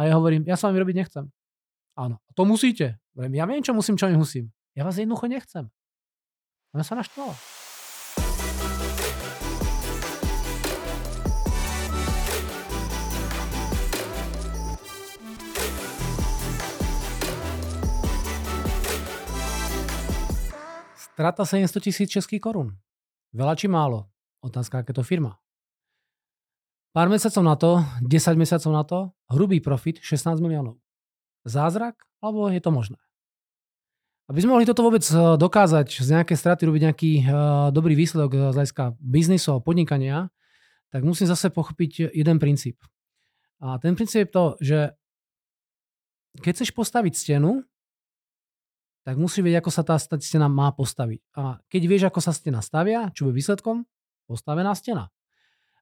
A ja hovorím, ja s vami robiť nechcem. Áno, to musíte. Hovorím, ja viem, čo musím, čo nemusím. Ja vás jednoducho nechcem. Ona sa naštvala. Strata 700 tisíc českých korún. Veľa či málo? Otázka, aká to firma. Pár mesiacov na to, 10 mesiacov na to, hrubý profit 16 miliónov. Zázrak? Alebo je to možné? Aby sme mohli toto vôbec eh, dokázať, z nejaké straty robiť nejaký uh, dobrý výsledok z hľadiska biznisu a podnikania, tak musím zase pochopiť jeden princíp. A ten princíp je to, že keď chceš postaviť stenu, tak musí vedieť, ako sa tá stena má postaviť. A keď vieš, ako sa stena stavia, čo je výsledkom? Postavená stena.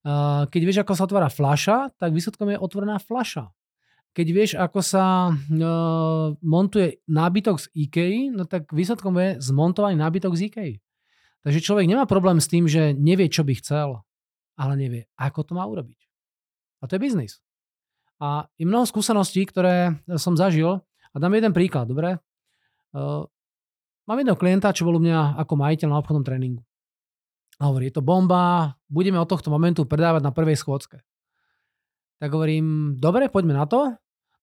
A keď vieš, ako sa otvára fľaša, tak výsledkom je otvorená fľaša. Keď vieš, ako sa uh, montuje nábytok z IKEA, no tak výsledkom je zmontovaný nábytok z IKEA. Takže človek nemá problém s tým, že nevie, čo by chcel, ale nevie, ako to má urobiť. A to je biznis. A je mnoho skúseností, ktoré som zažil. A dám jeden príklad, dobre? Uh, mám jedného klienta, čo bol u mňa ako majiteľ na obchodnom tréningu. A hovorí, je to bomba, budeme od tohto momentu predávať na prvej schôdzke. Tak hovorím, dobre, poďme na to.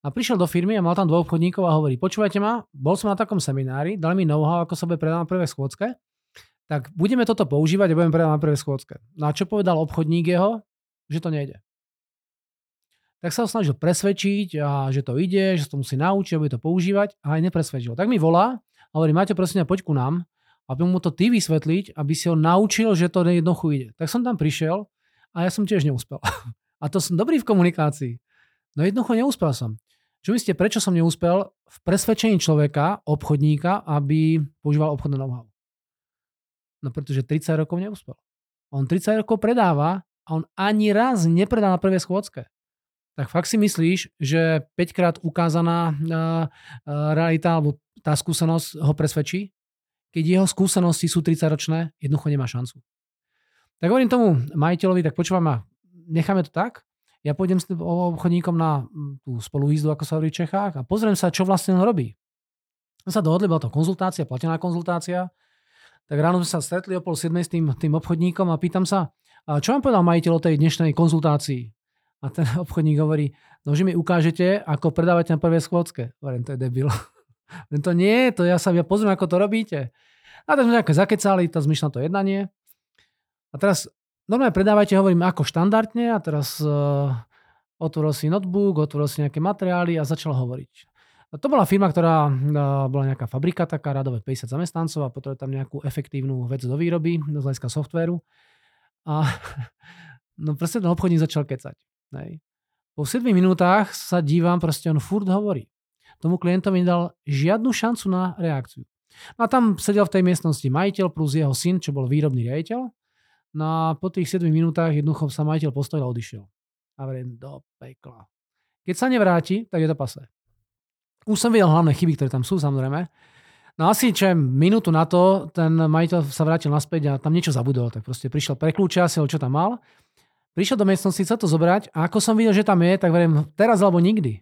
A prišiel do firmy a mal tam dvoch obchodníkov a hovorí, počúvajte ma, bol som na takom seminári, dali mi know-how, ako sa bude predávať na prvej schôdzke, tak budeme toto používať a budeme predávať na prvej schôdzke. No a čo povedal obchodník jeho? Že to nejde. Tak sa ho snažil presvedčiť, a že to ide, že to musí naučiť, bude to používať a aj nepresvedčil. Tak mi volá a hovorí, máte prosím, poď ku nám, aby mu to ty vysvetliť, aby si ho naučil, že to jednoducho ide. Tak som tam prišiel a ja som tiež neúspel. A to som dobrý v komunikácii. No jednoducho neúspel som. Čo myslíte, prečo som neúspel? V presvedčení človeka, obchodníka, aby používal obchodné know-how. No pretože 30 rokov neúspel. On 30 rokov predáva a on ani raz nepredá na prvej schôdzke tak fakt si myslíš, že 5 krát ukázaná realita alebo tá skúsenosť ho presvedčí? Keď jeho skúsenosti sú 30 ročné, jednoducho nemá šancu. Tak hovorím tomu majiteľovi, tak počúvam ma, necháme to tak, ja pôjdem s obchodníkom na tú spolujízdu, ako sa hovorí v Čechách a pozriem sa, čo vlastne on robí. On sa dohodli, bola to konzultácia, platená konzultácia, tak ráno sme sa stretli o pol 7 s tým, tým obchodníkom a pýtam sa, čo vám povedal majiteľ o tej dnešnej konzultácii? A ten obchodník hovorí, no že mi ukážete, ako predávate na prvej schôdzke. Hovorím, to je debil. To nie, to ja sa ja pozriem, ako to robíte. A tak sme nejaké zakecali, to zmyšľam to jednanie. A teraz normálne predávajte, hovorím, ako štandardne a teraz uh, otvoril si notebook, otvoril si nejaké materiály a začal hovoriť. A to bola firma, ktorá uh, bola nejaká fabrika, taká radové 50 zamestnancov a potrebuje tam nejakú efektívnu vec do výroby, z hľadiska softvéru. A no proste ten obchodník začal kecať. Hej. Po 7 minútach sa dívam, proste on furt hovorí. Tomu klientovi nedal žiadnu šancu na reakciu. No a tam sedel v tej miestnosti majiteľ plus jeho syn, čo bol výrobný riaditeľ. No a po tých 7 minútach jednoducho sa majiteľ postavil a odišiel. A verím, do pekla. Keď sa nevráti, tak je to pasé. Už som videl hlavné chyby, ktoré tam sú samozrejme. No asi čo minútu na to ten majiteľ sa vrátil naspäť a tam niečo zabudol. Tak proste prišiel pre kľúče, čo tam mal Prišiel do miestnosti, chcel to zobrať a ako som videl, že tam je, tak verím, teraz alebo nikdy.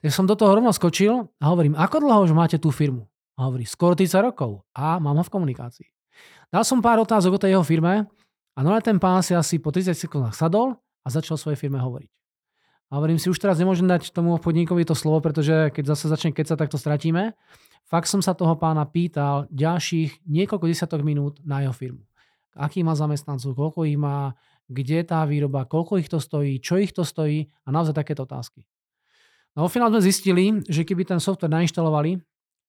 Tak som do toho rovno skočil a hovorím, ako dlho už máte tú firmu? A hovorí, skoro 30 rokov. A mám ho v komunikácii. Dal som pár otázok o tej jeho firme a normálne ten pán si asi po 30 sekundách sadol a začal svojej firme hovoriť. A hovorím si, už teraz nemôžem dať tomu obchodníkovi to slovo, pretože keď zase začne kecať, tak to stratíme. Fakt som sa toho pána pýtal ďalších niekoľko desiatok minút na jeho firmu. Aký má zamestnancov, koľko ich má, kde je tá výroba, koľko ich to stojí, čo ich to stojí a naozaj takéto otázky. No vo finále sme zistili, že keby ten software nainštalovali,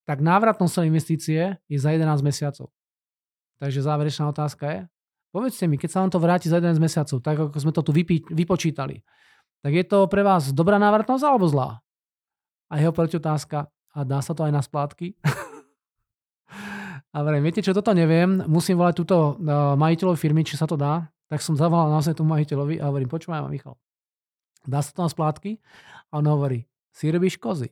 tak návratnosť investície je za 11 mesiacov. Takže záverečná otázka je, povedzte mi, keď sa vám to vráti za 11 mesiacov, tak ako sme to tu vypí, vypočítali, tak je to pre vás dobrá návratnosť alebo zlá? A jeho otázka, a dá sa to aj na splátky? a verím, viete čo, toto neviem, musím volať túto uh, majiteľov firmy, či sa to dá, tak som zavolal naozaj tomu majiteľovi a hovorím, počúvaj ma Michal, dá sa to na splátky? A on hovorí, si robíš kozy.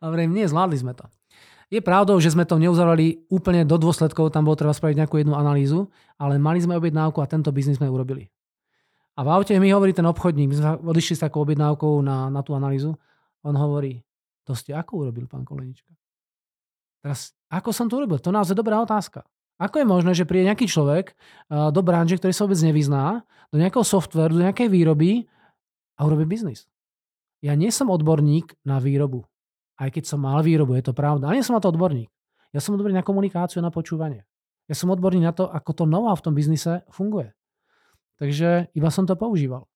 a hovorím, nie, zvládli sme to. Je pravdou, že sme to neuzavrali úplne do dôsledkov, tam bolo treba spraviť nejakú jednu analýzu, ale mali sme objednávku a tento biznis sme urobili. A v aute mi hovorí ten obchodník, my sme odišli s takou objednávkou na, na tú analýzu. On hovorí, to ste ako urobil, pán Kolenička? Teraz, ako som to urobil? To naozaj dobrá otázka. Ako je možné, že príde nejaký človek uh, do branže, ktorý sa vôbec nevyzná, do nejakého softveru, do nejakej výroby a urobí biznis? Ja nie som odborník na výrobu. Aj keď som mal výrobu, je to pravda. Ale nie som na to odborník. Ja som odborník na komunikáciu, na počúvanie. Ja som odborník na to, ako to nová v tom biznise funguje. Takže iba som to používal.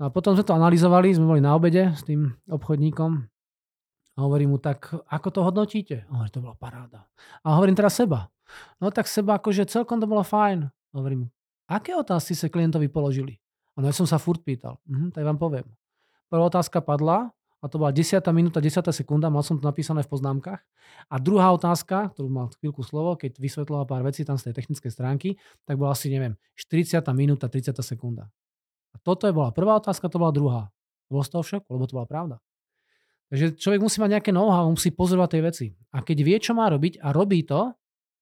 No a potom sme to analyzovali, sme boli na obede s tým obchodníkom a hovorím mu, tak ako to hodnotíte? A hovorí, to bola paráda. A hovorím teraz seba. No tak seba akože celkom to bolo fajn. Hovorím, aké otázky sa klientovi položili? A no ja som sa furt pýtal. Mhm, tak vám poviem. Prvá otázka padla a to bola 10. minúta, 10. sekunda, mal som to napísané v poznámkach. A druhá otázka, ktorú mal chvíľku slovo, keď vysvetloval pár vecí tam z tej technickej stránky, tak bola asi, neviem, 40. minúta, 30. sekunda. A toto je bola prvá otázka, to bola druhá. Bolo z toho však, lebo to bola pravda. Takže človek musí mať nejaké know-how, musí pozorovať tie veci. A keď vie, čo má robiť a robí to,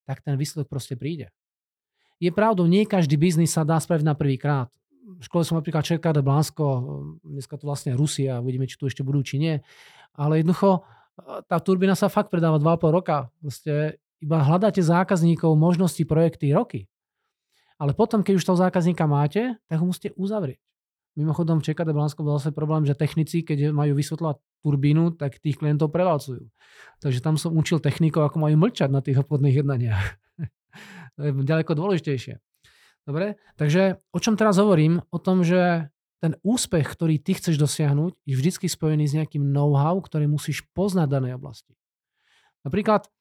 tak ten výsledok proste príde. Je pravdou, nie každý biznis sa dá spraviť na prvý krát v škole som napríklad de Blánsko, dneska to vlastne Rusia, uvidíme, či tu ešte budú, či nie. Ale jednoducho, tá turbína sa fakt predáva 2,5 roka. Proste iba hľadáte zákazníkov, možnosti, projekty, roky. Ale potom, keď už toho zákazníka máte, tak ho musíte uzavrieť. Mimochodom, v de Blánsko bol zase problém, že technici, keď majú vysvetľovať turbínu, tak tých klientov prevalcujú. Takže tam som učil technikov, ako majú mlčať na tých obchodných jednaniach. to je ďaleko dôležitejšie. Dobre? Takže o čom teraz hovorím? O tom, že ten úspech, ktorý ty chceš dosiahnuť, je vždy spojený s nejakým know-how, ktorý musíš poznať v danej oblasti. Napríklad,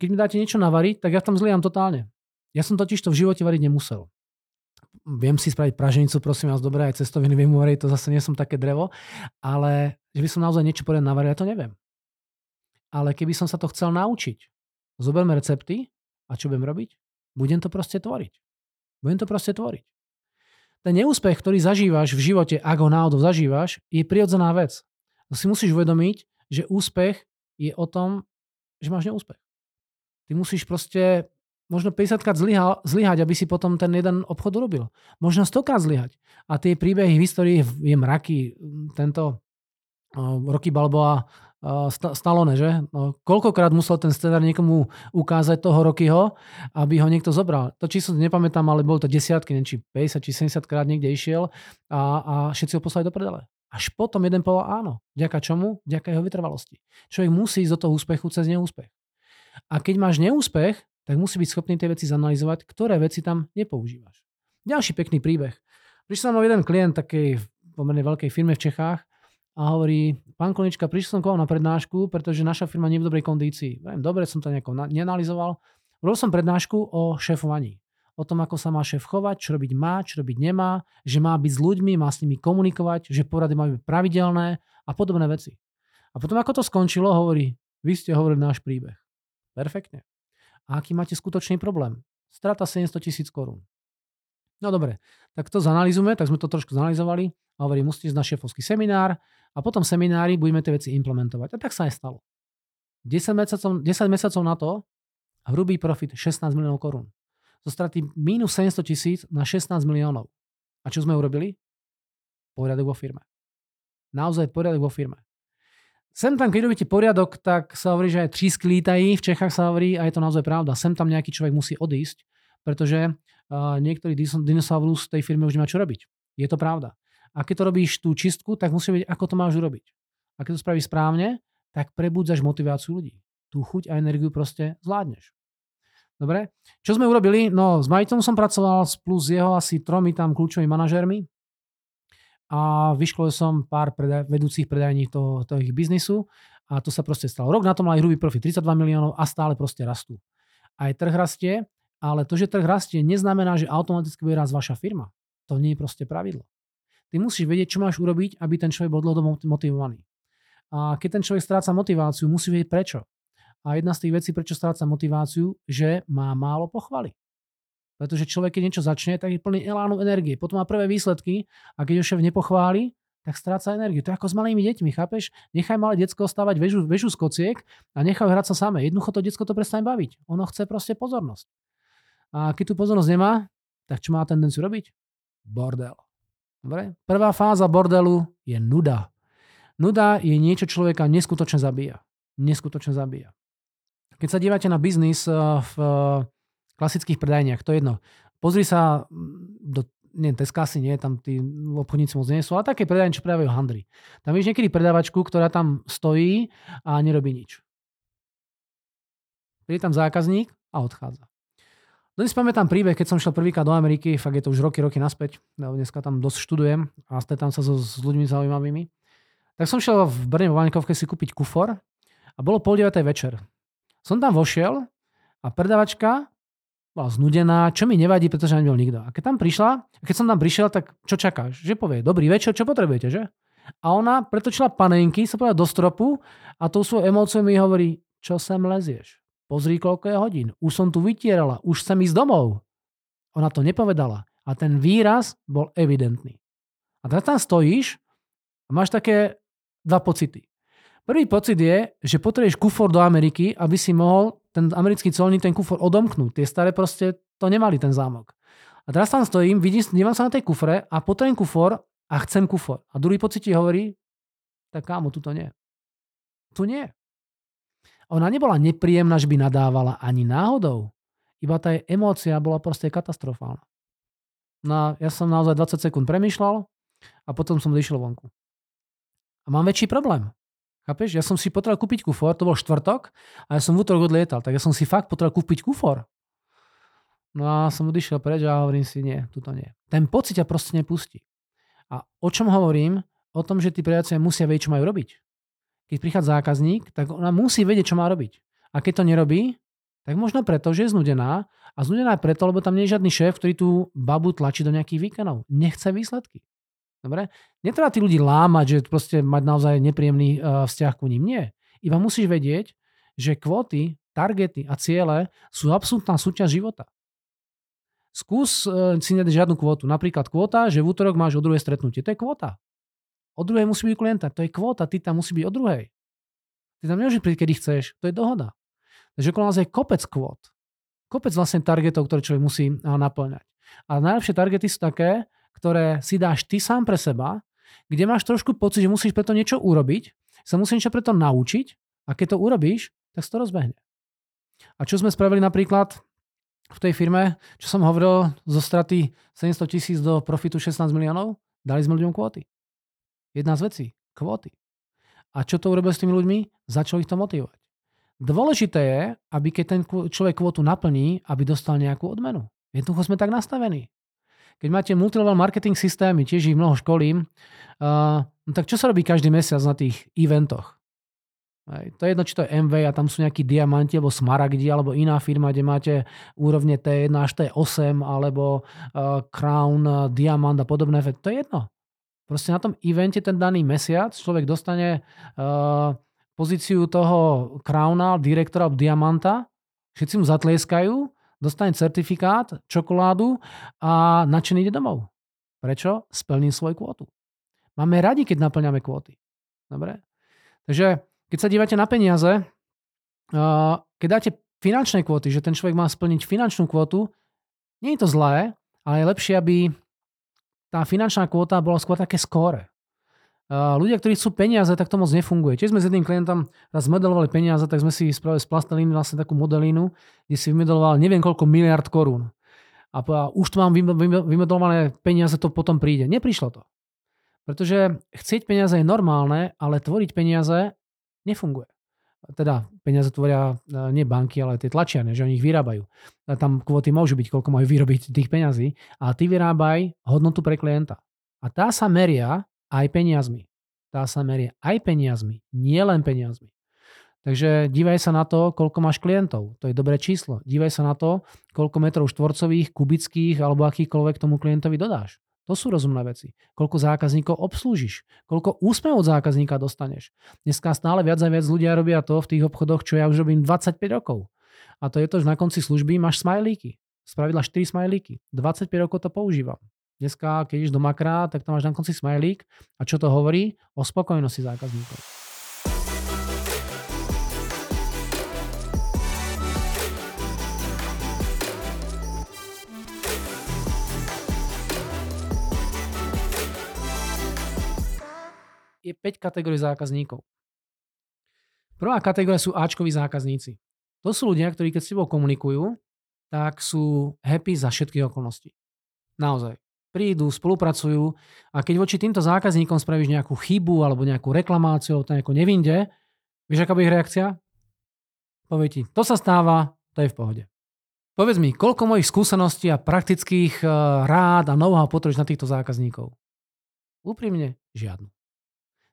keď mi dáte niečo navariť, tak ja tam zliam totálne. Ja som totiž to v živote variť nemusel. Viem si spraviť praženicu, prosím vás, dobre, aj cestoviny viem uvariť, to zase nie som také drevo, ale že by som naozaj niečo poriadne navaril, ja to neviem. Ale keby som sa to chcel naučiť, zoberme recepty a čo budem robiť? Budem to proste tvoriť. Budem to proste tvoriť. Ten neúspech, ktorý zažívaš v živote, ak ho náhodou zažívaš, je prirodzená vec. To si musíš uvedomiť, že úspech je o tom, že máš neúspech. Ty musíš proste možno 50 krát zlyhať, aby si potom ten jeden obchod urobil. Možno 100 krát zlyhať. A tie príbehy v histórii je mraky. Tento Rocky Balboa Stalone, že? No, koľkokrát musel ten scenár niekomu ukázať toho Rockyho, aby ho niekto zobral. To číslo nepamätám, ale bolo to desiatky, neviem, či 50 či 70 krát niekde išiel a, a všetci ho poslali do predele. Až potom jeden povedal áno. Vďaka čomu? Vďaka jeho vytrvalosti. Človek musí ísť do toho úspechu cez neúspech. A keď máš neúspech, tak musí byť schopný tie veci zanalizovať, ktoré veci tam nepoužívaš. Ďalší pekný príbeh. Prišiel som jeden klient takej pomerne veľkej firme v Čechách a hovorí, pán Konička, prišiel som k vám na prednášku, pretože naša firma nie je v dobrej kondícii. Dobre, som to nejako neanalizoval. Robil som prednášku o šéfovaní. O tom, ako sa má šéf chovať, čo robiť má, čo robiť nemá, že má byť s ľuďmi, má s nimi komunikovať, že porady majú byť pravidelné a podobné veci. A potom, ako to skončilo, hovorí, vy ste hovorili náš príbeh. Perfektne. A aký máte skutočný problém? Strata 700 tisíc korún. No dobre, tak to zanalizujeme, tak sme to trošku zanalizovali a hovorím, musíte ísť na šéfovský seminár a potom seminári budeme tie veci implementovať. A tak sa aj stalo. 10 mesiacov, 10 mesiacov na to hrubý profit 16 miliónov korún. Zo straty minus 700 tisíc na 16 miliónov. A čo sme urobili? Poriadok vo firme. Naozaj poriadok vo firme. Sem tam, keď robíte poriadok, tak sa hovorí, že aj třísky lítají, v Čechách sa hovorí a je to naozaj pravda. Sem tam nejaký človek musí odísť, pretože niektorý dinosaurus tej firme už nemá čo robiť. Je to pravda. A keď to robíš tú čistku, tak musíš vedieť, ako to máš urobiť. A keď to spravíš správne, tak prebudzaš motiváciu ľudí. Tú chuť a energiu proste zvládneš. Dobre? Čo sme urobili? No, s majiteľom som pracoval plus jeho asi tromi tam kľúčovými manažérmi a vyškolil som pár predaj- vedúcich predajní toho, toho ich biznisu a to sa proste stalo. Rok na tom mali hrubý profit 32 miliónov a stále proste rastú. Aj trh rastie ale to, že trh rastie, neznamená, že automaticky bude rásť vaša firma. To nie je proste pravidlo. Ty musíš vedieť, čo máš urobiť, aby ten človek bol dlhodobo motivovaný. A keď ten človek stráca motiváciu, musí vedieť prečo. A jedna z tých vecí, prečo stráca motiváciu, že má málo pochvaly. Pretože človek, keď niečo začne, tak je plný elánu energie. Potom má prvé výsledky a keď ho šéf nepochváli, tak stráca energiu. To je ako s malými deťmi, chápeš? Nechaj malé decko stavať väžu, väžu z kociek a nechaj hrať sa samé. Jednoducho to decko to prestane baviť. Ono chce proste pozornosť. A keď tu pozornosť nemá, tak čo má tendenciu robiť? Bordel. Dobre? Prvá fáza bordelu je nuda. Nuda je niečo človeka neskutočne zabíja. Neskutočne zabíja. Keď sa dívate na biznis eh, v eh, klasických predajniach, to je jedno. Pozri sa mm, do nie, Teska asi nie, tam tí obchodníci moc nie sú, ale také predajne, čo predávajú handry. Tam vidíš niekedy predávačku, ktorá tam stojí a nerobí nič. Príde tam zákazník a odchádza. Dnes pamätám príbeh, keď som šiel prvýkrát do Ameriky, fakt je to už roky, roky naspäť, dneska tam dosť študujem a stretám sa so, s ľuďmi zaujímavými. Tak som šiel v Brne vo Vaňkovke si kúpiť kufor a bolo pol 9. večer. Som tam vošiel a predavačka bola znudená, čo mi nevadí, pretože nebol nikto. A keď tam prišla, keď som tam prišiel, tak čo čakáš? Že povie, dobrý večer, čo potrebujete, že? A ona pretočila panenky, sa povedala do stropu a tou svojou emóciou mi hovorí, čo sem lezieš? Pozri, koľko je hodín. Už som tu vytierala, už sem ísť domov. Ona to nepovedala. A ten výraz bol evidentný. A teraz tam stojíš a máš také dva pocity. Prvý pocit je, že potrebuješ kufor do Ameriky, aby si mohol ten americký colník ten kufor odomknúť. Tie staré proste to nemali ten zámok. A teraz tam stojím, vidím, dívam sa na tej kufre a potrebujem kufor a chcem kufor. A druhý pocit ti hovorí, tak kámo, tu to nie. Tu nie. Ona nebola nepríjemná, že by nadávala ani náhodou. Iba tá emócia bola proste katastrofálna. No ja som naozaj 20 sekúnd premyšľal a potom som vyšiel vonku. A mám väčší problém. Chápeš? Ja som si potreboval kúpiť kufor, to bol štvrtok a ja som v útorok odlietal, tak ja som si fakt potreboval kúpiť kufor. No a som odišiel preč a hovorím si, nie, tuto nie. Ten pocit ťa proste nepustí. A o čom hovorím? O tom, že tí predajcovia musia vedieť, čo majú robiť. Keď prichádza zákazník, tak ona musí vedieť, čo má robiť. A keď to nerobí, tak možno preto, že je znudená. A znudená je preto, lebo tam nie je žiadny šéf, ktorý tú babu tlačí do nejakých výkonov. Nechce výsledky. Dobre? Netreba tí ľudí lámať, že proste mať naozaj nepríjemný uh, vzťah ku ním. Nie. Iba musíš vedieť, že kvóty, targety a ciele sú absolútna súťaž života. Skús uh, si nedať žiadnu kvótu. Napríklad kvóta, že v útorok máš o druhé stretnutie. To je kvóta. O druhej musí byť klienta. To je kvóta. Ty tam musí byť o druhej. Ty tam nemôžeš prísť, kedy chceš. To je dohoda. Takže okolo nás je kopec kvót. Kopec vlastne targetov, ktoré človek musí naplňať. A najlepšie targety sú také, ktoré si dáš ty sám pre seba, kde máš trošku pocit, že musíš preto niečo urobiť, sa musíš niečo preto naučiť a keď to urobíš, tak sa to rozbehne. A čo sme spravili napríklad v tej firme, čo som hovoril, zo straty 700 tisíc do profitu 16 miliónov, dali sme ľuďom kvóty. Jedna z vecí, kvóty. A čo to urobil s tými ľuďmi? Začal ich to motivovať. Dôležité je, aby keď ten človek kvótu naplní, aby dostal nejakú odmenu. Jednoducho sme tak nastavení. Keď máte multilevel marketing systémy, tiež ich mnoho školím, uh, tak čo sa robí každý mesiac na tých eventoch? Hej. To je jedno, či to je MV a tam sú nejakí diamanti alebo smaragdi alebo iná firma, kde máte úrovne T1 až T8 alebo uh, Crown, uh, Diamant a podobné. To je jedno. Proste na tom evente ten daný mesiac človek dostane uh, pozíciu toho Crowna, direktora Diamanta, všetci mu zatlieskajú dostane certifikát, čokoládu a nadšený ide domov. Prečo? Splním svoju kvótu. Máme radi, keď naplňame kvóty. Dobre? Takže keď sa dívate na peniaze, keď dáte finančné kvóty, že ten človek má splniť finančnú kvótu, nie je to zlé, ale je lepšie, aby tá finančná kvóta bola skôr také skóre ľudia, ktorí chcú peniaze, tak to moc nefunguje. Tiež sme s jedným klientom raz modelovali peniaze, tak sme si spravili z plastelíny vlastne takú modelínu, kde si vymodeloval neviem koľko miliard korún. A, už tu mám vymodelované peniaze, to potom príde. Neprišlo to. Pretože chcieť peniaze je normálne, ale tvoriť peniaze nefunguje. Teda peniaze tvoria e, nie banky, ale tie tlačiarne, že oni ich vyrábajú. Tam kvóty môžu byť, koľko majú vyrobiť tých peňazí. A ty vyrábaj hodnotu pre klienta. A tá sa meria aj peniazmi. Tá sa merie aj peniazmi, nie len peniazmi. Takže dívaj sa na to, koľko máš klientov. To je dobré číslo. Dívaj sa na to, koľko metrov štvorcových, kubických alebo akýkoľvek tomu klientovi dodáš. To sú rozumné veci. Koľko zákazníkov obslúžiš, koľko úsmev od zákazníka dostaneš. Dneska stále viac a viac ľudia robia to v tých obchodoch, čo ja už robím 25 rokov. A to je to, že na konci služby máš smajlíky. Spravidla 4 smajlíky. 25 rokov to používam. Dneska, keď ideš do makra, tak tam máš na konci smajlík. A čo to hovorí? O spokojnosti zákazníkov. Je 5 kategórií zákazníkov. Prvá kategória sú Ačkoví zákazníci. To sú ľudia, ktorí keď s tebou komunikujú, tak sú happy za všetky okolnosti. Naozaj. Prídu, spolupracujú a keď voči týmto zákazníkom spravíš nejakú chybu alebo nejakú reklamáciu, to nejako nevinde, vieš, aká bude ich reakcia? Povie ti, to sa stáva, to je v pohode. Povedz mi, koľko mojich skúseností a praktických eh, rád a know-how potrebuješ na týchto zákazníkov? Úprimne, žiadnu.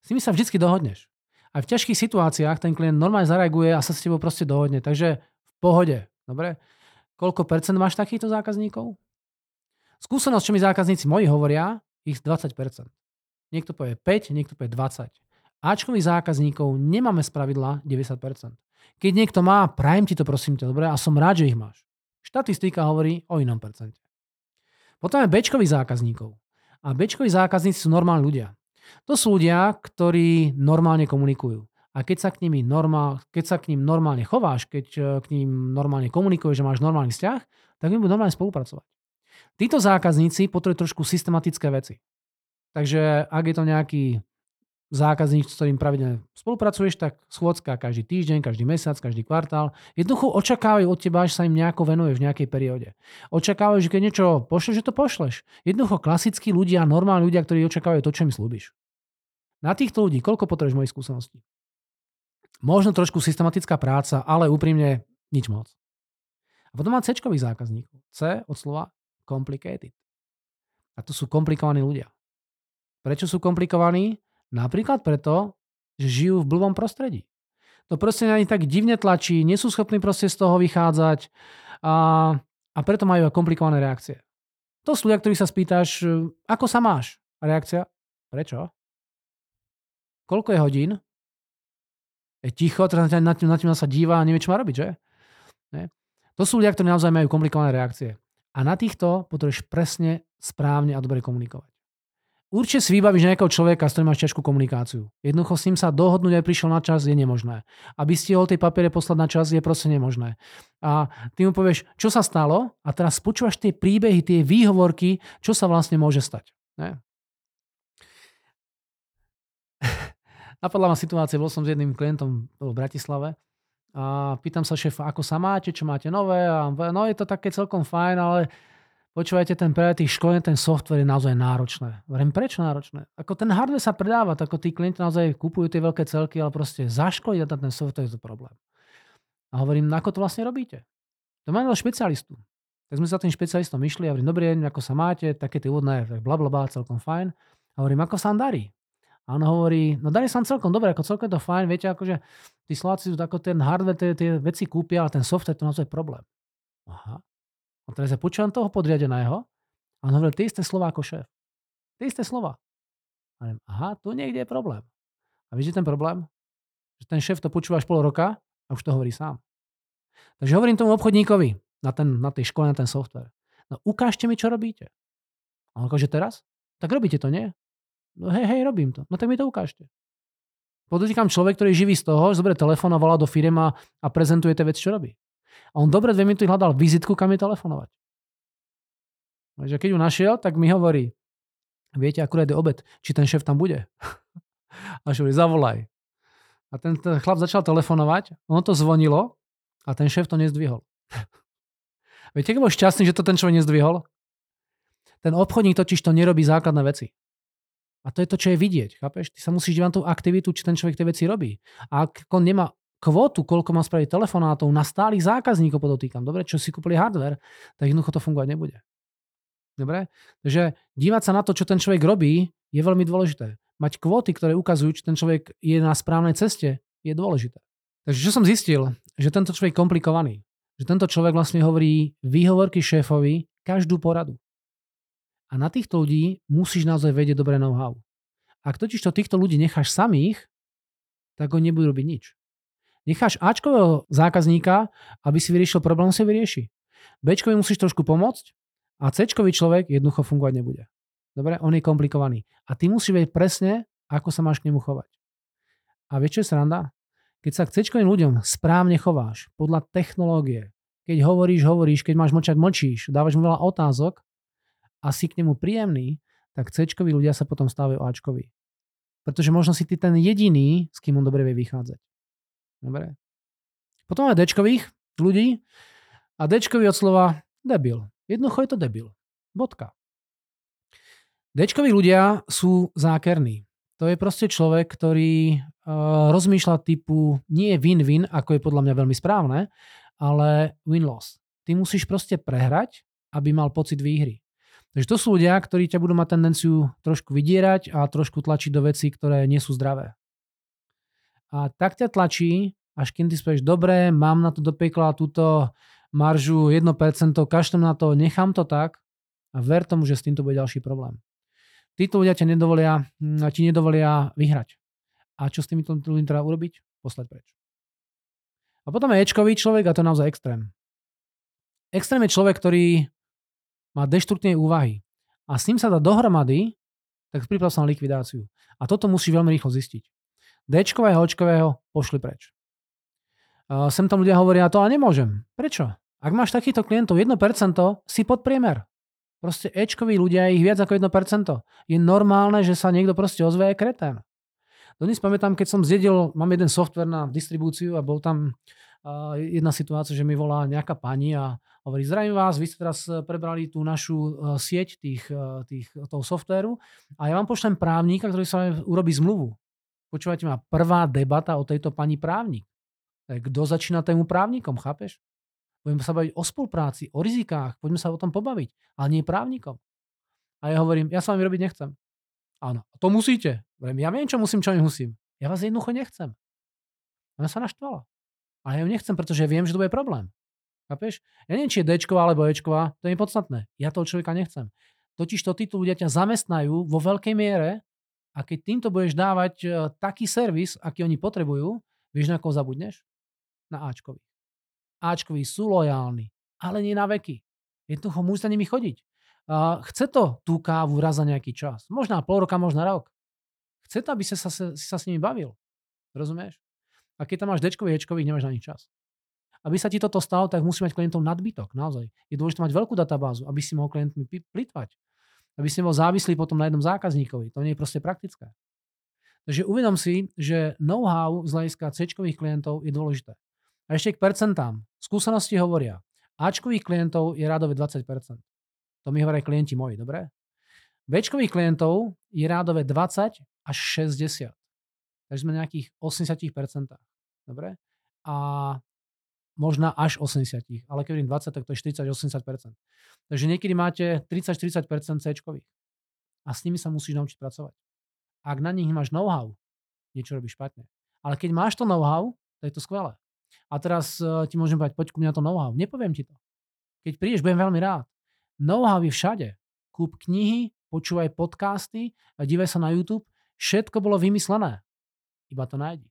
S nimi sa vždy dohodneš. Aj v ťažkých situáciách ten klient normálne zareaguje a sa s tebou proste dohodne. Takže v pohode. Dobre? Koľko percent máš takýchto zákazníkov? Skúsenosť, čo mi zákazníci moji hovoria, ich 20%. Niekto povie 5, niekto povie 20. Ačkových zákazníkov nemáme z pravidla 90%. Keď niekto má, prajem ti to prosím ťa, dobre, a som rád, že ich máš. Štatistika hovorí o inom percente. Potom je Bčkových zákazníkov. A Bčkoví zákazníci sú normálni ľudia. To sú ľudia, ktorí normálne komunikujú. A keď sa, k nimi normál, keď sa k ním normálne chováš, keď e, k ním normálne komunikuješ, že máš normálny vzťah, tak im budú normálne spolupracovať. Títo zákazníci potrebujú trošku systematické veci. Takže ak je to nejaký zákazník, s ktorým pravidelne spolupracuješ, tak schôdzka každý týždeň, každý mesiac, každý kvartál. Jednoducho očakávajú od teba, že sa im nejako venuješ v nejakej perióde. Očakávajú, že keď niečo pošleš, že to pošleš. Jednoducho klasickí ľudia, normálni ľudia, ktorí očakávajú to, čo mi slúbiš. Na týchto ľudí, koľko potrebuješ mojich skúseností? Možno trošku systematická práca, ale úprimne nič moc. A potom má C zákazníkov. C od slova complicated. A to sú komplikovaní ľudia. Prečo sú komplikovaní? Napríklad preto, že žijú v blbom prostredí. To proste na nich tak divne tlačí, nie sú schopní proste z toho vychádzať a, a preto majú komplikované reakcie. To sú ľudia, ktorí sa spýtaš, ako sa máš? Reakcia, prečo? Koľko je hodín? je ticho, teraz na tým, na tým sa díva a nevie, čo má robiť, že? Ne? To sú ľudia, ktorí naozaj majú komplikované reakcie. A na týchto potrebuješ presne, správne a dobre komunikovať. Určite si vybavíš nejakého človeka, s ktorým máš ťažkú komunikáciu. Jednoducho s ním sa dohodnúť aj prišiel na čas je nemožné. Aby stihol tej papiere poslať na čas je proste nemožné. A ty mu povieš, čo sa stalo a teraz počúvaš tie príbehy, tie výhovorky, čo sa vlastne môže stať. Ne? Napadla ma situácia, bol som s jedným klientom v Bratislave a pýtam sa šéfa, ako sa máte, čo máte nové a no je to také celkom fajn, ale počúvajte, ten pre tých školení, ten software je naozaj náročné. Hovorím, prečo náročné? Ako ten hardware sa predáva, tak ako tí klienti naozaj kupujú tie veľké celky, ale proste zaškoliť a ten software je to problém. A hovorím, ako to vlastne robíte? To máme špecialistu. Tak sme sa tým špecialistom išli a hovorím, dobrý deň, ako sa máte, také tie úvodné, bla, bla, bla, celkom fajn. A hovorím, ako sa vám darí? A on hovorí, no darí sa celkom dobre, ako celkom to fajn, viete, akože tí Slováci ako ten hardware, tie, tie veci kúpia, ale ten software to naozaj je problém. Aha. A teraz ja počúvam toho podriadeného a on hovorí, tie isté slova ako šéf. Tie isté slova. A neviem, aha, tu niekde je problém. A vidíte ten problém? Že ten šéf to počúva až pol roka a už to hovorí sám. Takže hovorím tomu obchodníkovi na, ten, na tej škole, na ten software. No ukážte mi, čo robíte. A on že teraz? Tak robíte to, nie? No hej, hej, robím to. No tak mi to ukážte. Podotýkam človek, ktorý živý z toho, že zoberie telefón a volá do firmy a prezentuje tie veci, čo robí. A on dobre dve minúty hľadal vizitku, kam je telefonovať. Takže keď ju našiel, tak mi hovorí, viete, akurát je obed, či ten šéf tam bude. a hovorí, zavolaj. A ten, ten chlap začal telefonovať, ono to zvonilo a ten šéf to nezdvihol. Viete, keď bol šťastný, že to ten človek nezdvihol? Ten obchodník totiž to nerobí základné veci. A to je to, čo je vidieť. Chápeš? Ty sa musíš dívať na tú aktivitu, či ten človek tie veci robí. A ak on nemá kvotu, koľko má spraviť telefonátov na stálych zákazníkov, podotýkam, dobre, čo si kúpili hardware, tak jednoducho to fungovať nebude. Dobre? Takže dívať sa na to, čo ten človek robí, je veľmi dôležité. Mať kvóty, ktoré ukazujú, či ten človek je na správnej ceste, je dôležité. Takže čo som zistil, že tento človek je komplikovaný. Že tento človek vlastne hovorí výhovorky šéfovi každú poradu. A na týchto ľudí musíš naozaj vedieť dobré know-how. Ak totiž to týchto ľudí necháš samých, tak oni nebudú robiť nič. Necháš Ačkového zákazníka, aby si vyriešil problém, si vyrieši. Bčkovi musíš trošku pomôcť a Cčkový človek jednoducho fungovať nebude. Dobre, on je komplikovaný. A ty musíš vedieť presne, ako sa máš k nemu chovať. A vieš, čo je sranda? Keď sa k Cčkovým ľuďom správne chováš, podľa technológie, keď hovoríš, hovoríš, keď máš močať, močíš, dávaš mu veľa otázok, a si k nemu príjemný, tak c ľudia sa potom stávajú Ačkovi. pretože možno si ty ten jediný, s kým on dobre vie vychádzať. Dobre. Potom máme Dčkových ľudí a Dčkový od slova debil. Jednoducho je to debil. Bodka. Dčkoví ľudia sú zákerní. To je proste človek, ktorý uh, rozmýšľa typu nie win-win, ako je podľa mňa veľmi správne, ale win-loss. Ty musíš proste prehrať, aby mal pocit výhry. Takže to sú ľudia, ktorí ťa budú mať tendenciu trošku vydierať a trošku tlačiť do vecí, ktoré nie sú zdravé. A tak ťa tlačí, až kým ty spieš, dobre, mám na to do pekla túto maržu 1%, kašlem na to, nechám to tak a ver tomu, že s týmto bude ďalší problém. Títo ľudia ťa nedovolia, hm, ti nedovolia vyhrať. A čo s týmito ľuďmi treba urobiť? Poslať preč. A potom je Ečkový človek a to je naozaj extrém. Extrém je človek, ktorý má deštruktívne úvahy. A s ním sa dá dohromady, tak priprav sa na likvidáciu. A toto musí veľmi rýchlo zistiť. Dčkového, Očkového pošli preč. Uh, sem tam ľudia hovoria, to ale nemôžem. Prečo? Ak máš takýchto klientov 1%, si pod priemer. Proste Ečkoví ľudia je ich viac ako 1%. Je normálne, že sa niekto proste ozve aj kretén. Dnes pamätám, keď som zjedil, mám jeden software na distribúciu a bol tam uh, jedna situácia, že mi volá nejaká pani a hovorí, zdravím vás, vy ste teraz prebrali tú našu uh, sieť tých, uh, tých, toho softvéru a ja vám pošlem právnika, ktorý sa urobí zmluvu. Počúvajte ma, prvá debata o tejto pani právnik. Kto začína tému právnikom, chápeš? Budeme sa baviť o spolupráci, o rizikách, poďme sa o tom pobaviť, ale nie právnikom. A ja hovorím, ja s vami robiť nechcem. Áno, to musíte. Ja viem, čo musím, čo nemusím. Ja vás jednoducho nechcem. Ona sa naštvala. A ja ju nechcem, pretože viem, že to bude problém. Chápeš? Ja neviem, či je Dčková alebo Ečková, to je podstatné. Ja toho človeka nechcem. Totiž to títo ľudia ťa zamestnajú vo veľkej miere a keď týmto budeš dávať e, taký servis, aký oni potrebujú, vieš, na koho zabudneš? Na Ačkovi. Ačkoví sú lojálni, ale nie na veky. Jednoducho musí sa nimi chodiť. Chce to tú kávu raz za nejaký čas. Možná pol roka, možná rok. Chce to, aby sa, sa, si sa s nimi bavil. Rozumieš? A keď tam máš dečkových, hečkových, nemáš ani čas. Aby sa ti toto stalo, tak musí mať klientov nadbytok. Naozaj. Je dôležité mať veľkú databázu, aby si mohol klientmi plitvať. Aby si bol závislý potom na jednom zákazníkovi. To nie je proste praktické. Takže uvedom si, že know-how z hľadiska c klientov je dôležité. A ešte k percentám. Skúsenosti hovoria, Ačkových klientov je rádové 20%. To mi hovoria klienti moji, dobre? Bčkových klientov je rádové 20 až 60. Takže sme na nejakých 80%. Dobre? A možno až 80. Ale keď 20, tak to je 40-80%. Takže niekedy máte 30-40% C. A s nimi sa musíš naučiť pracovať. Ak na nich máš know-how, niečo robíš špatne. Ale keď máš to know-how, tak je to skvelé. A teraz uh, ti môžem povedať, poď ku mňa to know-how. Nepoviem ti to. Keď prídeš, budem veľmi rád. Know-how je všade. Kúp knihy, počúvaj podcasty, dívaj sa na YouTube. Všetko bolo vymyslené. Iba to nájdi.